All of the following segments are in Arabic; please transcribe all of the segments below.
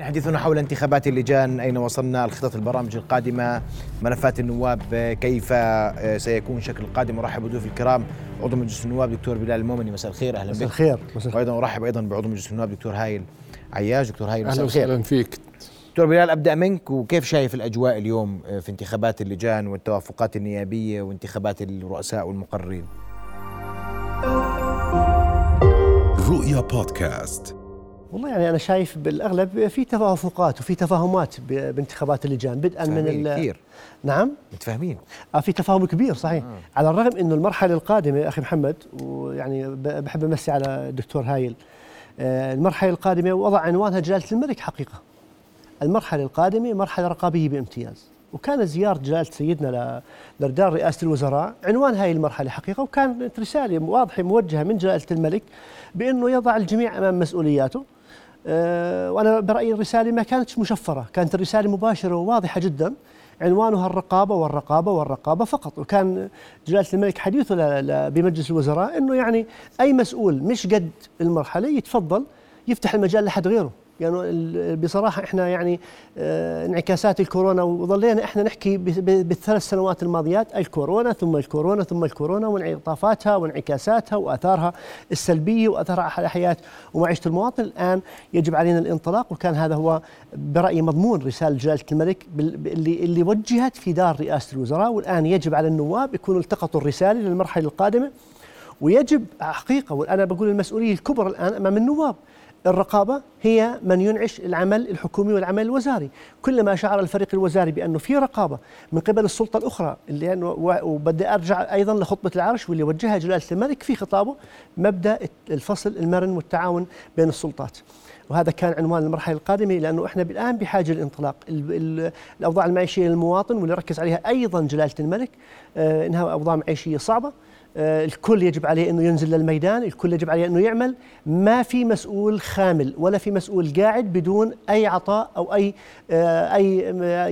حديثنا حول انتخابات اللجان أين وصلنا الخطط البرامج القادمة ملفات النواب كيف سيكون شكل القادم؟ أرحب بضيوف الكرام عضو مجلس النواب دكتور بلال المؤمني. مساء الخير أهلا بك. مساء الخير. وأيضا أرحب أيضا بعضو مجلس النواب دكتور هايل عياش. دكتور هايل مساء الخير. أهلا فيك. دكتور بلال أبدأ منك وكيف شايف الأجواء اليوم في انتخابات اللجان والتوافقات النيابية وانتخابات الرؤساء والمقررين؟ رؤيا بودكاست. والله يعني أنا شايف بالأغلب في توافقات وفي تفاهمات بانتخابات اللجان بدءا من كثير. نعم. متفاهمين. آه في تفاهم كبير صحيح. آه. على الرغم إنه المرحلة القادمة أخي محمد ويعني بحب أمسي على الدكتور هايل آه المرحلة القادمة وضع عنوانها جلالة الملك حقيقة. المرحلة القادمة مرحلة رقابية بامتياز. وكانت زيارة جلالة سيدنا لدار رئاسة الوزراء عنوان هذه المرحلة حقيقة وكانت رسالة واضحة موجهة من جلالة الملك بأنه يضع الجميع أمام مسؤولياته. آه، وأنا برأيي الرسالة ما كانتش مشفرة. كانت الرسالة مباشرة وواضحة جدا. عنوانها الرقابة والرقابة والرقابة فقط. وكان جلالة الملك حديثه بمجلس الوزراء أنه يعني أي مسؤول مش قد المرحلة يتفضل يفتح المجال لحد غيره. يعني بصراحة إحنا يعني آه انعكاسات الكورونا وظلينا إحنا نحكي بالثلاث سنوات الماضيات الكورونا ثم الكورونا ثم الكورونا وانعطافاتها وانعكاساتها وآثارها السلبية وآثارها على حياة ومعيشة المواطن. الآن يجب علينا الانطلاق وكان هذا هو برأيي مضمون رسالة جلالة الملك اللي اللي وجهت في دار رئاسة الوزراء. والآن يجب على النواب يكونوا التقطوا الرسالة للمرحلة القادمة. ويجب حقيقة وأنا بقول المسؤولية الكبرى الآن أمام النواب. الرقابة هي من ينعش العمل الحكومي والعمل الوزاري. كلما شعر الفريق الوزاري بأنه في رقابة من قبل السلطة الأخرى اللي وبدي أرجع أيضا لخطبة العرش واللي وجهها جلالة الملك في خطابه مبدأ الفصل المرن والتعاون بين السلطات. وهذا كان عنوان المرحلة القادمة لأنه إحنا الآن بحاجة للانطلاق. الأوضاع المعيشية للمواطن واللي ركز عليها أيضا جلالة الملك آه، إنها أوضاع معيشية صعبة. الكل يجب عليه إنه ينزل للميدان، الكل يجب عليه إنه يعمل، ما في مسؤول خامل ولا في مسؤول قاعد بدون أي عطاء أو أي آه، أي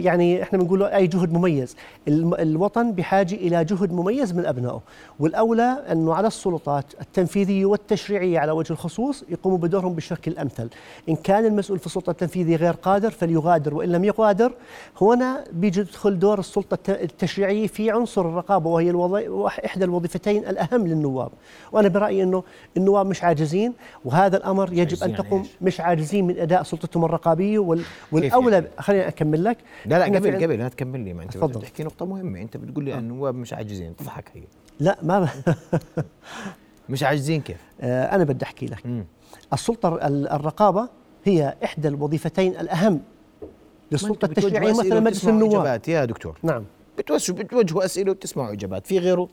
يعني إحنا بنقول أي جهد مميز، الوطن بحاجة إلى جهد مميز من أبنائه، والأولى أنه على السلطات التنفيذية والتشريعية على وجه الخصوص يقوموا بدورهم بالشكل الأمثل، إن كان المسؤول في السلطة التنفيذية غير قادر فليغادر وإن لم يغادر هنا بيجي يدخل دور السلطة التشريعية في عنصر الرقابة وهي الوظي... إحدى الوظيفتين الشيئين الأهم للنواب. وأنا برأيي أنه النواب مش عاجزين وهذا الأمر يجب أن تقوم مش عاجزين من أداء سلطتهم الرقابية وال والأولى يعني؟ خليني أكمل لك. لا لا قبل قبل لا تكمل لي ما أنت بتحكي نقطة مهمة. أنت بتقول لي آه. النواب مش عاجزين. تضحك هي. لا ما مش عاجزين كيف؟ آه أنا بدي أحكي لك. م. السلطة الرقابة هي إحدى الوظيفتين الأهم للسلطة التشريعية مثلا مجلس النواب. يا دكتور. نعم. بتوجهوا أسئلة وبتسمعوا إجابات. في غيره؟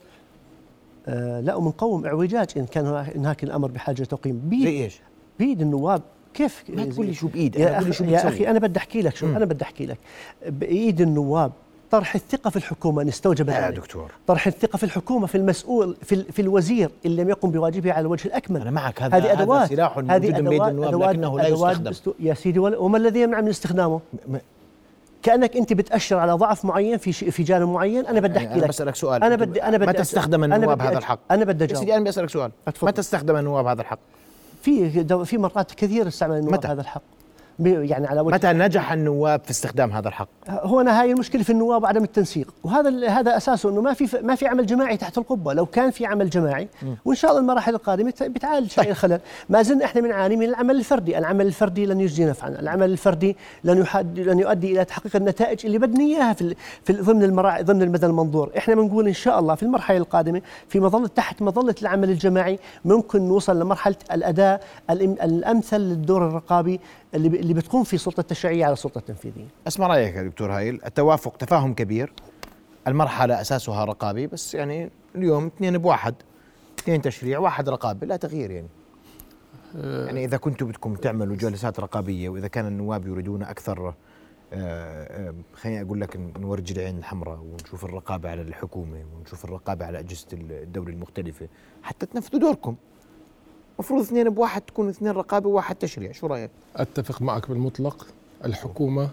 لا ومنقوم اعوجاج إن كان هناك الأمر بحاجة توقيم بيد إيش؟ بيد النواب. كيف؟ ما تقول لي شو بايد يا, أخي, شو يا أخي أنا بدي أحكي لك شو أنا بدي أحكي لك. بايد النواب طرح الثقة في الحكومة ان استوجب يا دكتور. طرح الثقة في الحكومة في المسؤول في, في الوزير ان لم يقم بواجبه على الوجه الأكمل. أنا معك. هذا هذه أدوات. هذا سلاح بيد النواب أدوات لكنه لا يستخدم. يا سيدي وما الذي يمنع من استخدامه؟ كأنك أنت بتأشر على ضعف معين في في جانب معين. أنا بدي أحكي لك. بسألك سؤال. أنا بدي أنا بدي متى استخدم النواب هذا الحق؟ أنا بدي أجاوب. سيدي أنا بسالك سؤال. متى استخدم النواب هذا الحق؟ في في مرات كثير استعمل النواب هذا الحق. يعني على وجه متى نجح النواب في استخدام هذا الحق؟ هنا هاي المشكلة في النواب وعدم التنسيق، وهذا هذا أساسه إنه ما في ما في عمل جماعي تحت القبة، لو كان في عمل جماعي وإن شاء الله المراحل القادمة بتعالج هاي الخلل، ما زلنا إحنا بنعاني من العمل الفردي، العمل الفردي لن يجدي نفعا، العمل الفردي لن يحد لن يؤدي إلى تحقيق النتائج اللي بدنا إياها في في ضمن المراحل ضمن المدى المنظور، إحنا بنقول إن شاء الله في المرحلة القادمة في مظله تحت مظلة العمل الجماعي ممكن نوصل لمرحلة الأداء الأمثل للدور الرقابي اللي اللي بتقوم في سلطة التشريعية على السلطه التنفيذية. أسمع رأيك يا دكتور هايل، التوافق تفاهم كبير. المرحلة أساسها رقابي بس يعني اليوم اثنين بواحد. اثنين تشريع واحد رقابي لا تغيير يعني. أه. يعني إذا كنتم بدكم تعملوا جلسات رقابية وإذا كان النواب يريدون أكثر أه, آه، خليني أقول لك نورج العين الحمراء ونشوف الرقابة على الحكومة ونشوف الرقابة على أجهزة الدولة المختلفة حتى تنفذوا دوركم. المفروض اثنين بواحد تكون اثنين رقابة وواحد تشريع. شو رأيك؟ أتفق معك بالمطلق. الحكومة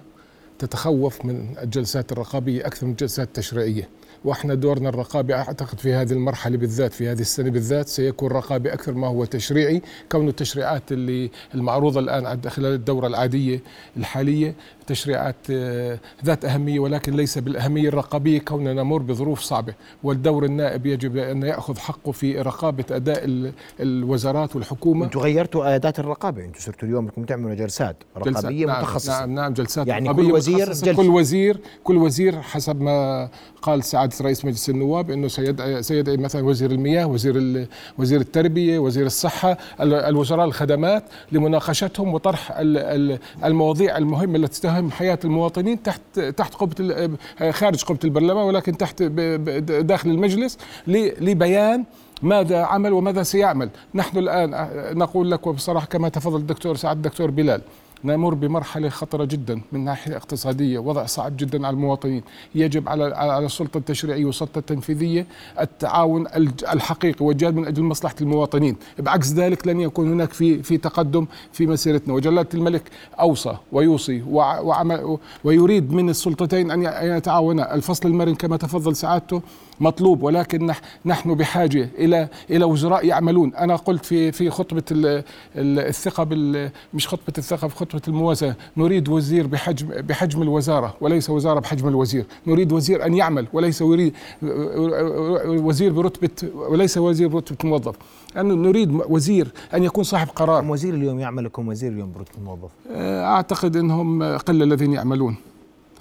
تتخوف من الجلسات الرقابية أكثر من الجلسات التشريعية. وإحنا دورنا الرقابي أعتقد في هذه المرحلة بالذات في هذه السنة بالذات سيكون رقابي أكثر ما هو تشريعي. كون التشريعات اللي المعروضة الآن خلال الدورة العادية الحالية تشريعات آه، ذات أهمية ولكن ليس بالأهمية الرقابية كوننا نمر بظروف صعبة. والدور النائب يجب أن يأخذ حقه في رقابة أداء الوزارات والحكومة. أنتم غيرتوا أداة الرقابة. أنتم صرتوا اليوم بدكم تعملوا جلسات رقابية نعم متخصصة. نعم نعم جلسات يعني كل وزير جلسة. كل وزير كل وزير حسب ما قال سعادة رئيس مجلس النواب أنه سيدعي, سيدعي مثلا وزير المياه وزير وزير التربية وزير الصحة الوزراء الخدمات لمناقشتهم وطرح المواضيع المهمة التي تهم حياة المواطنين تحت تحت قبة خارج قبة البرلمان ولكن تحت داخل المجلس لبيان ماذا عمل وماذا سيعمل. نحن الآن نقول لك وبصراحة كما تفضل الدكتور سعد الدكتور بلال. نمر بمرحلة خطرة جدا من ناحية اقتصادية. وضع صعب جدا على المواطنين. يجب على على السلطة التشريعية والسلطة التنفيذية التعاون الحقيقي والجاد من أجل مصلحة المواطنين. بعكس ذلك لن يكون هناك في في تقدم في مسيرتنا. وجلالة الملك أوصى ويوصي وعمل ويريد من السلطتين أن يتعاونا. الفصل المرن كما تفضل سعادته. مطلوب ولكن نحن بحاجة إلى إلى وزراء يعملون. أنا قلت في في خطبة الثقة مش خطبة الثقة في خطبة الموازنه نريد وزير بحجم بحجم الوزارة وليس وزارة بحجم الوزير. نريد وزير أن يعمل وليس يريد وزير برتبة وليس وزير برتبة موظف. أنه نريد وزير أن يكون صاحب قرار. وزير اليوم يعمل لكم وزير اليوم برتبة موظف؟ أعتقد أنهم قل الذين يعملون.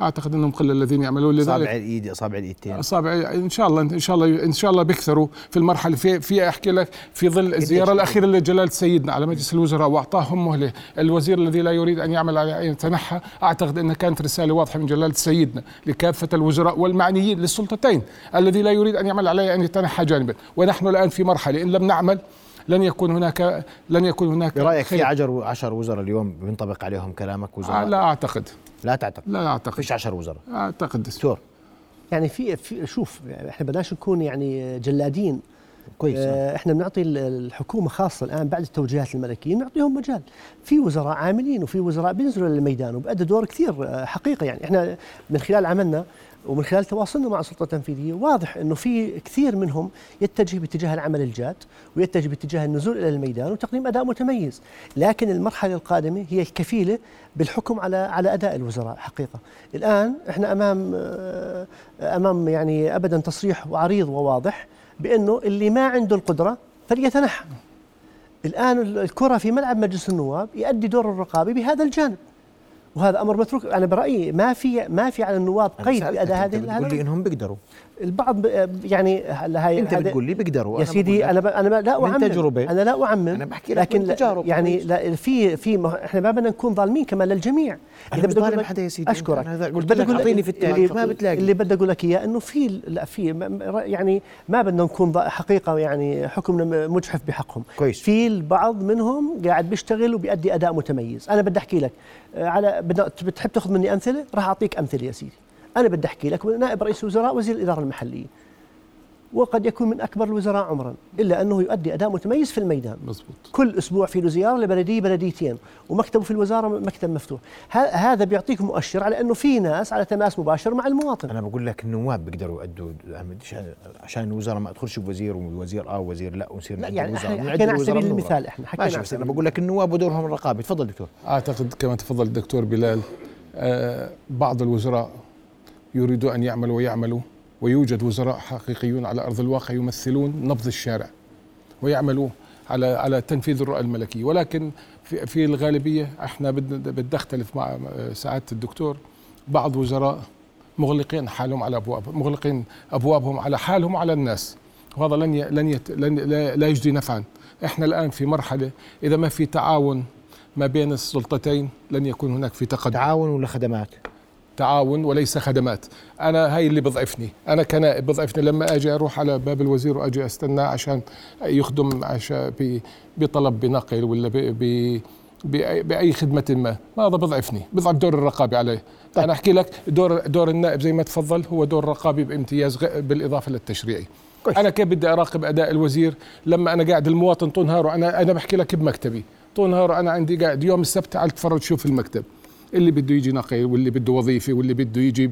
أعتقد إنهم قل الذين يعملون لذلك أصابع الإيد أصابع الايدتين أصابع إن شاء الله إن شاء الله إن شاء الله بيكثروا في المرحلة. في في أحكي لك في ظل الزيارة الأخيرة لجلاله سيدنا على مجلس الوزراء وأعطاهم مهلة. الوزير الذي لا يريد أن يعمل على أن يتنحى أعتقد انها كانت رسالة واضحة من جلاله سيدنا لكافة الوزراء والمعنيين للسلطتين. الذي لا يريد أن يعمل عليه أن يتنحى جانبا. ونحن الآن في مرحلة إن لم نعمل لن يكون هناك لن يكون هناك برأيك في 10 10 وزراء اليوم بينطبق عليهم كلامك وزراء؟ لا أعتقد. لا تعتقد؟ لا أعتقد. فيش 10 وزراء. أعتقد. دكتور. يعني في, في شوف إحنا بدناش نكون يعني جلادين. كويس. آه إحنا بنعطي الحكومة خاصة الآن بعد التوجيهات الملكية نعطيهم مجال. في وزراء عاملين وفي وزراء بينزلوا للميدان وبأدوا دور كثير آه، حقيقة يعني. إحنا من خلال عملنا ومن خلال تواصلنا مع السلطة التنفيذية واضح إنه في كثير منهم يتجه باتجاه العمل الجاد ويتجه باتجاه النزول إلى الميدان وتقديم أداء متميز، لكن المرحلة القادمة هي كفيله بالحكم على على أداء الوزراء حقيقة. الآن إحنا أمام آه، أمام يعني ابدا تصريح وعريض وواضح. بأنه اللي ما عنده القدرة فليتنحى. الآن الكرة في ملعب مجلس النواب يؤدي دور الرقابي بهذا الجانب. وهذا أمر متروك. أنا برأيي ما في ما في على النواب قيد باداء هذه بتقول لي إنهم بيقدروا. البعض يعني هاي أنت بتقول لي بيقدروا. يا سيدي أنا أنا لا أعمم. من تجربة. أنا لا أعمم. أنا بحكي لك لكن تجارب. يعني لا في في إحنا ما بدنا نكون ظالمين كمان للجميع. إذا بدي ظالم حدا يا سيدي. أشكرك. أنا قلت لك أعطيني في التاريخ ما بتلاقي. اللي بدي أقول لك إياه إنه في لا في يعني ما بدنا نكون حقيقة يعني حكمنا مجحف بحقهم. كويس. في البعض منهم قاعد بيشتغل وبيأدي أداء متميز. أنا بدي أحكي لك. على بتحب تاخذ مني أمثلة؟ راح أعطيك أمثلة يا سيدي. أنا بدي أحكي لك نائب رئيس الوزراء وزير الإدارة المحلية. وقد يكون من أكبر الوزراء عمرا إلا أنه يؤدي أداء متميز في الميدان. مزبوط. كل أسبوع في له زيارة لبلديه بلديتين ومكتبه في الوزارة مكتب مفتوح. هذا بيعطيك مؤشر على أنه في ناس على تماس مباشر مع المواطن. أنا بقول لك النواب بيقدروا يؤدوا عشان الوزاره ما أدخلش بوزير ووزير آه وزير لا ونصير لا يعني حكينا على سبيل المثال إحنا حكينا بس أنا بقول لك النواب ودورهم الرقابي. تفضل دكتور. أعتقد كما تفضل الدكتور بلال آه بعض الوزراء يريدوا أن يعملوا ويعملوا. ويوجد وزراء حقيقيون على أرض الواقع يمثلون نبض الشارع ويعملوا على على تنفيذ الرؤى الملكيه ولكن في, في الغالبية إحنا بدنا نختلف مع سعادة الدكتور. بعض وزراء مغلقين حالهم على أبواب مغلقين أبوابهم على حالهم وعلى الناس. وهذا لن ي... لن, يت... لن لا يجدي نفعا. إحنا الآن في مرحلة إذا ما في تعاون ما بين السلطتين لن يكون هناك في تقدم. تعاون ولا خدمات؟ تعاون وليس خدمات. أنا هاي اللي بضعفني. أنا كنائب بضعفني لما آجي أروح على باب الوزير وآجي استناه عشان يخدم عشان بطلب بنقل ولا ب بأي خدمة ما. هذا بضعفني. بضعف دور الرقابي عليه طيب. أنا أحكي لك دور دور النائب زي ما تفضل هو دور رقابي بامتياز بالإضافة للتشريعي. كويس. أنا كيف بدي أراقب أداء الوزير؟ لما أنا قاعد المواطن طول نهاره أنا أنا بحكي لك بمكتبي. طول نهاره أنا عندي قاعد يوم السبت تعال تفرج شوف المكتب. اللي بده يجي نقير واللي بده وظيفة واللي بده يجي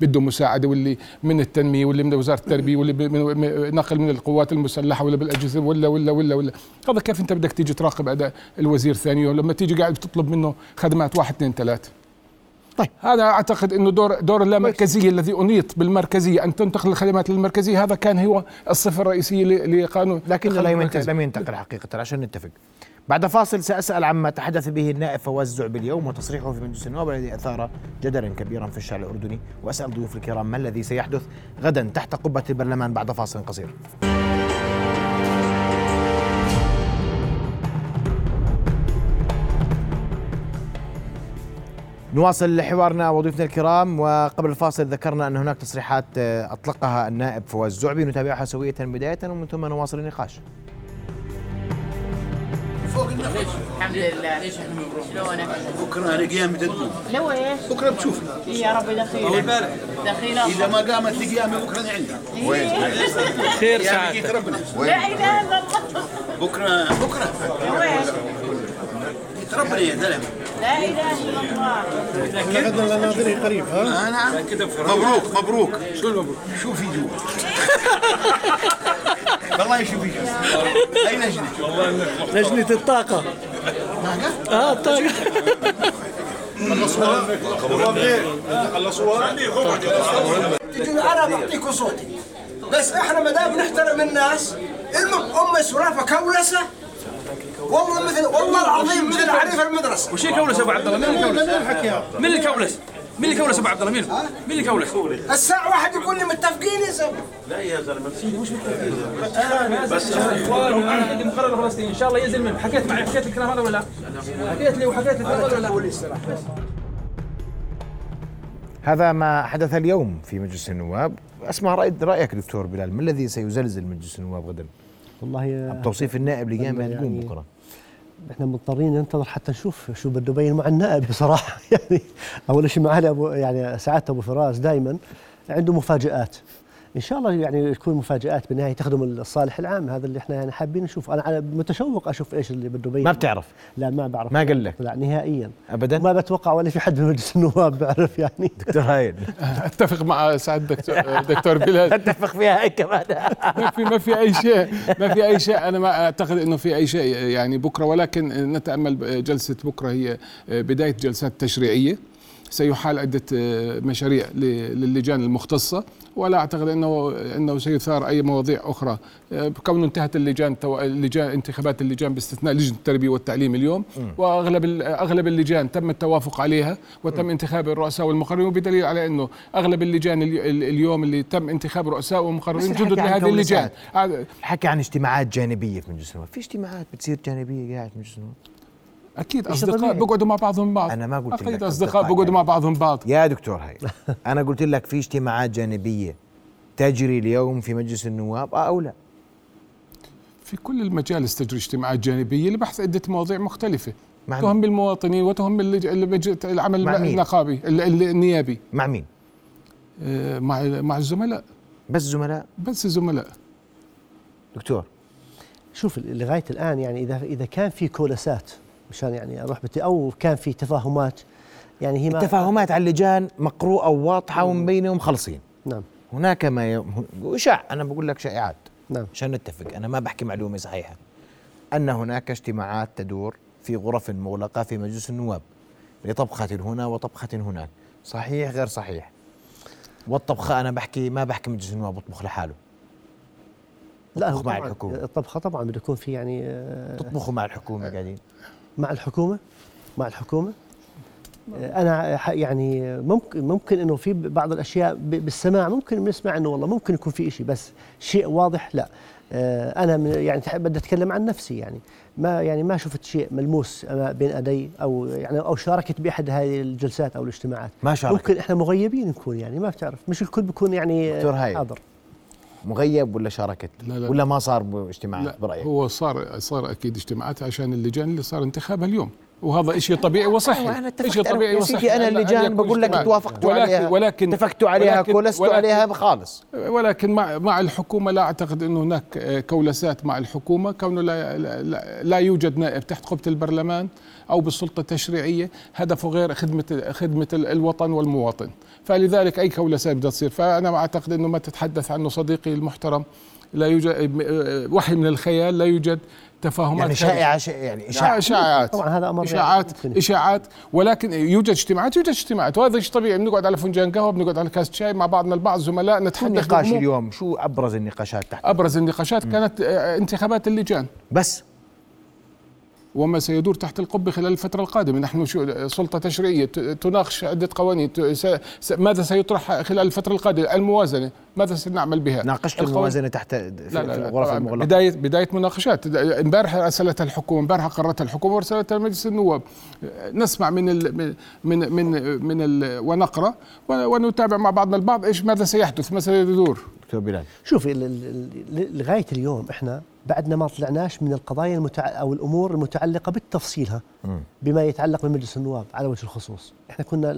بده مساعدة واللي من التنمية واللي من وزارة التربية واللي من نقل من القوات المسلحة ولا بالأجهزة ولا ولا ولا ولا. هذا كيف أنت بدك تيجي تراقب أداء الوزير ثاني؟ يوم لما تيجي قاعد بتطلب منه خدمات واحد اثنين ثلاثة طيب. هذا أعتقد إنه دور دور اللامركزية الذي أنيط بالمركزية أن تنتقل الخدمات للمركزية. هذا كان هو الصفة الرئيسية لقانون لكن لم ينتقل المركزية. لم ينتقل حقيقة عشان نتفق. بعد فاصل سأسأل عما تحدث به النائب فواز الزعبي اليوم وتصريحه في مجلس النواب الذي أثار جدلا كبيرا في الشارع الأردني. وأسأل ضيوف الكرام ما الذي سيحدث غدا تحت قبة البرلمان بعد فاصل قصير. نواصل حوارنا وضيوفنا الكرام. وقبل الفاصل ذكرنا أن هناك تصريحات آه، أطلقها النائب فواز الزعبي. نتابعها سوية بداية ومن ثم نواصل النقاش. الحمد لله شلونك؟ بكره القيامة تقوم لو إيش؟ بكره بتشوف إيه يا رب دخيلك اول امبارح دخيل اذا الله ما قامت القيامة بكره أنا عندها خير يا بقيت ربنا لا اله الا الله بكره بكره وين؟ ربنا يا زلمه لا اله الا الله آه نعم مبروك مبروك شو المبروك؟ شوفي جوا والله جوا أي لجنة؟ لجنة الطاقة. آه الطاقة. تجون أنا بعطيكم صوتي. بس إحنا ما دام نحترم الناس المهم أم سلافه كولسة. والله مثل والله العظيم مثل عريف المدرسة. وش كولس أبو عبد الله؟ كولس؟ مين اللي كولس؟ مين اللي كولس ابو عبد الله مين؟ مين اللي كولس؟ الساعة واحد يقول لي متفقين يا زلمة بس أخوان أنا عندي مقرر فلسطين إن شاء الله ينزل منه حكيت معي حكيت الكلام هذا ولا لا؟ حكيت لي وحكيت الكلام هذا ولا لا؟ هذا ما حدث اليوم في مجلس النواب أسمع رأي رأيك دكتور بلال ما الذي سيزلزل مجلس النواب غدا؟ والله توصيف النائب لقيامه يعني- تقوم بكره إحنا مضطرين ننتظر حتى نشوف شو بده يبين مع النائب بصراحة. يعني أول شيء معالي ابو يعني سعادة أبو فراس دائما عنده مفاجآت. إن شاء الله يعني تكون مفاجآت بالنهاية تخدم الصالح العام هذا اللي إحنا يعني حابين نشوف. أنا أنا متشوق أشوف إيش اللي بده يبين. ما بتعرف؟ لا ما بعرف. ما قال لك؟ لا نهائيا. ابدا؟ ما بتوقع ولا في حد من مجلس النواب بيعرف يعني. دكتور هايل. أتفق مع سعد دكتور, دكتور بلال. أتفق فيها هيك كمان. ما في ما في أي شيء ما في أي شيء. أنا ما أعتقد إنه في أي شيء يعني بكرة ولكن نتأمل جلسة بكرة هي بداية جلسات تشريعية. سيحال عدة مشاريع للجان المختصة. ولا أعتقد انه إنه سيثار أي مواضيع أخرى. بكون انتهت اللجان. اللجان انتخابات اللجان باستثناء لجنة التربية والتعليم اليوم وأغلب أغلب اللجان تم التوافق عليها وتم انتخاب الرؤساء والمقررين وبدليل على إنه أغلب اللجان الي- ال- اليوم اللي تم انتخاب رؤساء ومقررين جدد لهذه اللجان. حكى عن اجتماعات جانبية في مجلس النواب. في اجتماعات بتصير جانبية قاعد في مجلس النواب؟ أكيد أصدقاء. بيقعدوا مع بعضهم بعض. أنا ما قلت أكيد لك أصدقاء أصدقاء بيقعدوا يعني. مع بعضهم بعض. يا دكتور هاي أنا قلت لك في اجتماعات جانبية تجري اليوم في مجلس النواب آه أو لا؟ في كل المجالس تجري اجتماعات جانبية لبحث عدة مواضيع مختلفة. مع تهم بالمواطنين وتهم العمل مع مين؟ النقابي ال- ال- النيابي. مع مين؟ آه، مع مع الزملاء. بس زملاء؟ بس الزملاء. دكتور. شوف لغاية الآن يعني اذا إذا كان في كولسات مشان يعني أروح بت أو كان في تفاهمات. يعني هي ما التفاهمات على اللجان مقروءة وواضحة ومبينه ومخلصين نعم. هناك ما ي... اشاع أنا بقول لك شائعات نعم. عشان نتفق. أنا ما بحكي معلومة صحيحة. أن هناك اجتماعات تدور في غرف مغلقة في مجلس النواب. لطبخه هنا وطبخه هناك. صحيح غير صحيح. والطبخه أنا بحكي ما بحكي مجلس النواب بطبخ لحاله. لا هو مع طبعاً. الحكومة. الطبخه طبعا بده يكون في يعني آه، تطبخوا مع الحكومة قاعدين. مع الحكومة مع الحكومة. آه، أنا يعني ممكن ممكن إنه في بعض الأشياء بالسماع ممكن بنسمع إنه والله ممكن يكون في شيء بس شيء واضح لا. آه، أنا من يعني بدي أتكلم عن نفسي يعني. ما يعني ما شفت شيء ملموس بين أدي أو يعني أو شاركت بأحد هذه الجلسات أو الاجتماعات. ما شاركت. ممكن إحنا مغيبين نكون يعني ما بتعرف. مش الكل بيكون يعني. حاضر. مغيب ولا شاركت؟ لا لا. ولا ما صار اجتماعات لا برأيك؟ هو صار صار أكيد اجتماعات عشان اللجان اللي صار انتخابها اليوم. وهذا شيء طبيعي وصحي. أنا شيء طبيعي وصحي. سيدي أنا أن- اللي أن جان يكون بقول لك. توافقتوا ولكن عليها. ولكن اتفقتوا عليها ولكن- عليها خالص ولكن مع مع الحكومة لا أعتقد إنه هناك آه، كولسات مع الحكومة. كونه لا لا, لا, لا يوجد نائب تحت قبه البرلمان أو بالسلطه التشريعيه هدفه غير خدمه خدمة ال- الوطن والمواطن. فلذلك أي كولسات بدها تصير. فأنا أعتقد إنه ما تتحدث عنه صديقي المحترم لا يوجد وحي من الخيال لا يوجد تفاهمات يعني شيء يعني لا إشاعة. إشاعات. طبعاً هذا أمر إشاعات ممكن. إشاعات. ولكن يوجد اجتماعات يوجد اجتماعات. وهذا شيء طبيعي. بنقعد على فنجان قهوة بنقعد على كاس شاي مع بعضنا البعض زملاء شو نتحدث النقاش. اليوم؟ شو أبرز النقاشات تحت؟ أبرز النقاشات كانت آه، انتخابات اللجان. بس. وما سيدور تحت القبة خلال الفترة القادمة. نحن شو سلطة تشريعية تناقش عدة قوانين. ماذا سيطرح خلال الفترة القادمة؟ الموازنة. ماذا سنعمل بها؟ ناقشت الموازنة تحت في, لا لا في لا الغرف طبعاً المغلقة. بداية بداية مناقشات. امبارح ارسلتها الحكومة امبارح قررتها الحكومة وارسلتها لمجلس النواب. نسمع من ال من من من ال ونقرأ ون- ونتابع مع بعضنا البعض إيش ماذا سيحدث ما سيدور. دكتور بلال. شوف ال- ال- ال- لغاية اليوم إحنا بعدنا ما طلعناش من القضايا المتع... أو الأمور المتعلقة بالتفصيلها بما يتعلق بمجلس النواب على وجه الخصوص، إحنا كنا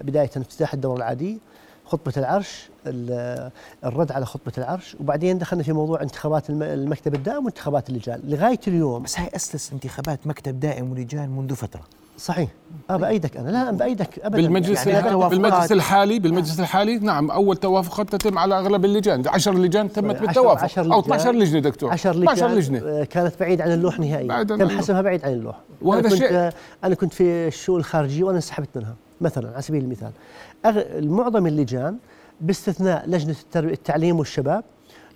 بداية افتتاح الدورة العادية خطبة العرش ال- الرد على خطبة العرش وبعدين دخلنا في موضوع انتخابات الم- المكتب الدائم وانتخابات اللجان، لغاية اليوم بس هاي اسس انتخابات مكتب دائم ولجان منذ فترة. صحيح. آه بأيدك أنا. لا بأيدك ابدا. بالمجلس يعني توافقات. بالمجلس الحالي بالمجلس الحالي نعم أول توافقات تتم على أغلب اللجان. 10 لجان تمت عشر- بالتوافق. عشر أو لجان. 12 لجنة دكتور. 10 12 لجان لجنة. آه، كانت بعيد عن اللوح نهائيا. تم. حسمها بعيد عن اللوح. وهذا أنا كنت شيء- آه، أنا كنت في الشؤون الخارجية وأنا انسحبت منها مثلا على سبيل المثال. أغ- معظم اللجان باستثناء لجنة التعليم والشباب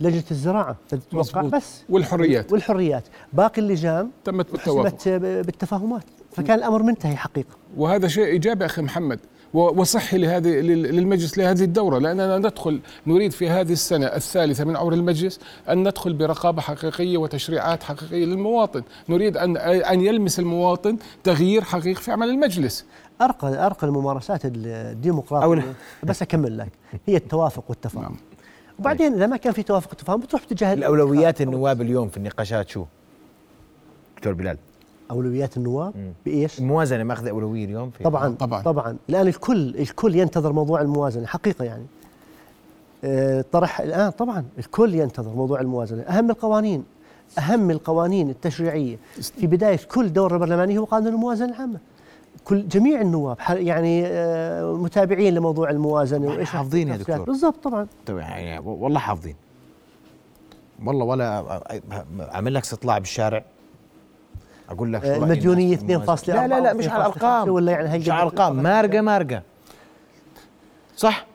لجنة الزراعة تتوقع. بس. والحريات. والحريات. باقي اللجان تمت بالتوافق. بالتفاهمات. فكان الأمر منتهي حقيقة. وهذا شيء إيجابي أخي محمد وصحي لهذه لل- للمجلس لهذه الدورة لأننا ندخل نريد في هذه السنة الثالثة من عمر المجلس أن ندخل برقابة حقيقية وتشريعات حقيقية للمواطن، نريد أن أن يلمس المواطن تغيير حقيقي في عمل المجلس. أرقى أرقى الممارسات الديمقراطية. بس أكمل لك. هي التوافق والتفاهم. نعم. وبعدين إذا ما كان في توافق وتفاهم بتروح باتجاه الأولويات النواب اليوم في النقاشات شو؟ دكتور بلال. أولويات النواب بإيش؟ الموازنة ماخذه أولوية اليوم في طبعا طبعاً. طبعا. الآن الكل الكل ينتظر موضوع الموازنة حقيقة يعني. آه، طرح الآن طبعا الكل ينتظر موضوع الموازنة. أهم القوانين أهم القوانين التشريعية. في بداية كل دوره برلمانيه هو قانون الموازنة العامة. كل جميع النواب ح- يعني آه، متابعين لموضوع الموازنة وإيش حافظين يا. دكتور. بالضبط طبعا. طيب يعني والله حافظين. والله ولا أعمل لك استطلاع بالشارع. أقول لك آه، المديونيه في 2.4 الموازنة. لا لا لا مش على الأرقام. ولا يعني هي مش على الأرقام. مارقة مارقة. صح.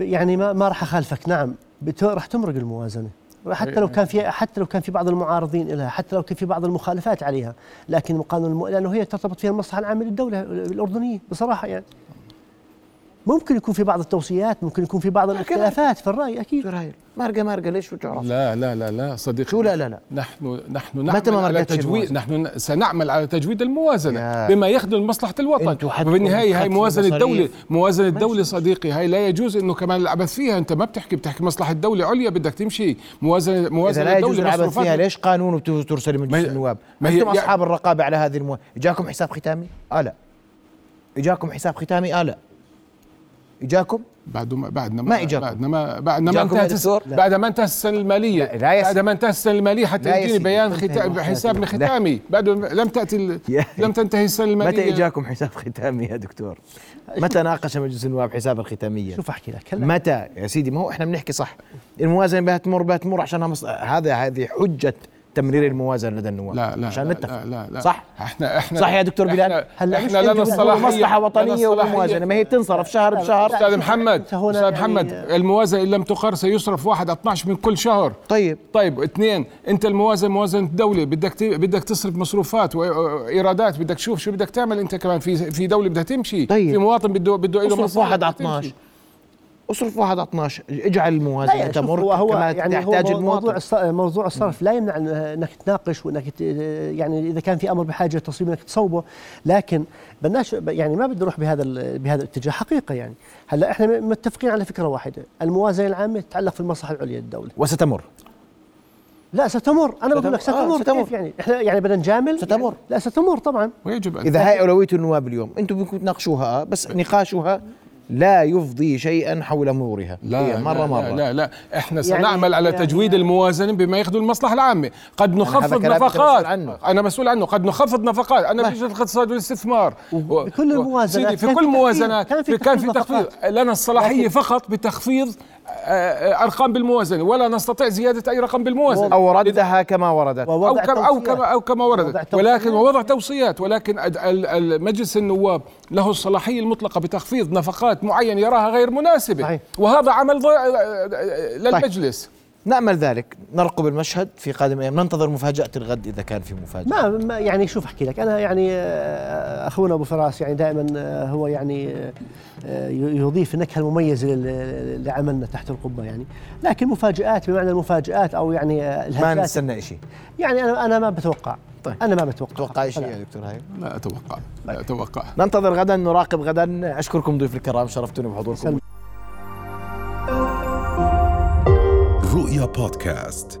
يعني ما ما راح أخالفك. نعم. راح تمرق الموازنة. حتى لو كان في حتى لو كان في بعض المعارضين لها حتى لو كان في بعض المخالفات عليها. لكن الم... لأنه هي ترتبط فيها المصلحة العامة للدولة الأردنية بصراحة يعني. ممكن يكون في بعض التوصيات ممكن يكون في بعض الاختلافات في الرأي أكيد. دكتور مارقه مارقه ليش شو تعرف لا لا لا لا صديقي. شو لا لا لا. نحن نحن متى نعمل ما على تجويد؟ نحن سنعمل على تجويد الموازنة. بما يخدم مصلحه الوطن. وبالنهاية هاي موازنة. الدولة موازنة الدولة صديقي هاي لا يجوز إنه كمان العبث فيها. أنت ما بتحكي بتحكي مصلحة الدولة عليا بدك تمشي. موازنه موازنه لا يجوز العبث فيها ليش قانون وترسل هي- النواب؟ ما هي- أنتم أصحاب الرقابة على هذه المو... اجاكم حساب ختامي؟ آه لا. إجاكم حساب ختامي؟ آه لا. اجاكم بعد ما بعدنا ما إجاكم. بعدنا ما بعدنا ما انتهت؟ بعد ما انتهت السنة المالية. لا، لا يا بعد. ما انتهت السنة المالية حتى يجيني سيدي. بيان تنتهي ختا... السنة حساب. ختامي بعد لم تأتي لم تنتهي السنة المالية. متى اجاكم حساب ختامي يا دكتور؟ متى ناقش مجلس النواب حساب الختامية؟ شوف أحكي لك. هلا متى؟ يا سيدي ما هو إحنا بنحكي صح. الموازنة بدها تمر بدها تمر عشانها مص... هذا هذه حجة تمرير الموازنة لدى النواب. لا لا عشان لا, نتفق. لا لا لا. صح؟ إحنا إحنا صح يا دكتور بلال؟ إحنا, هلا إحنا لنا الصلاحيه مصلحة لنا وطنية. والموازنه ما هي بتنصرف شهر لا، بشهر. لا، أستاذ لا، محمد أستاذ يعني- محمد الموازنة إن لم تقر سيصرف واحد 12 من كل شهر. طيب. طيب اثنين أنت الموازنة موازنة الدولة بدك بدك تصرف مصروفات وايرادات بدك تشوف شو بدك تعمل أنت كمان في في دولة بدها تمشي. طيب. في مواطن بده بده له مصالح واحد على بدها تمشي. 12 اصرف واحد على 12 اجعل الموازنة يعني تمر هو هو كما يعني هو تحتاج موضوع المواطن الص- موضوع الصرف لا يمنع إنك تناقش وإنك يعني إذا كان في أمر بحاجة تصويب إنك تصوبه. لكن بدناش يعني ما بدي أروح بهذا ال- بهذا الاتجاه. حقيقة يعني. هلأ إحنا متفقين على فكرة واحدة. الموازنة العامة تتعلق في المصلحه العليا للدولة. وستمر. لا ستمر. أنا بقول لك ستمر. آه، ستمر. يعني؟ إحنا يعني بدنا نجامل؟ ستمر. لا ستمر طبعا. ويجب أن إذا هاي أولوية النواب اليوم أنتم بدكم تناقشوها بس نقاشها لا يفضي شيئا حول مرورها لا هي مرة لا مرة. لا, لا, لا إحنا يعني- سنعمل على يعني- تجويد الموازنة بما يخدم المصلحة العامة. قد نخفض أنت نفقات. مسؤول. أنا مسؤول عنه. قد نخفض نفقات. أنا بجهه الاقتصاد والاستثمار و- بكل و- الموازنات في كل في الموازنات كان في في في تخفيض. لنا الصلاحية لكن- فقط بتخفيض أرقام بالموازنة ولا نستطيع زيادة أي رقم بالموازنة. أو ردها كما وردت. أو ووضع كما أو توصيات. كما أو كما وردت. ولكن ووضع توصيات. ولكن مجلس النواب له الصلاحية المطلقة بتخفيض نفقات معينة يراها غير مناسبة. صحيح. وهذا عمل ض- للمجلس. نأمل ذلك. نرقب المشهد في قادم أيام ننتظر مفاجأة الغد إذا كان في مفاجأة. ما, ما يعني شوف أحكي لك. أنا يعني آه، أخونا أبو فراس يعني دائما آه، هو يعني آه، يضيف النكهة المميزة لل- لعملنا تحت القبة يعني. لكن مفاجآت بمعنى المفاجآت أو يعني آه، ما نستنى شيء. يعني أنا أنا ما بتوقع. طيب. أنا ما بتوقع. توقع شيء. يا دكتور هاي لا أتوقع. لا أتوقع. ننتظر غدا نراقب غدا. أشكركم ضيوف الكرام شرفتوني بحضوركم. سلم. رؤيا بودكاست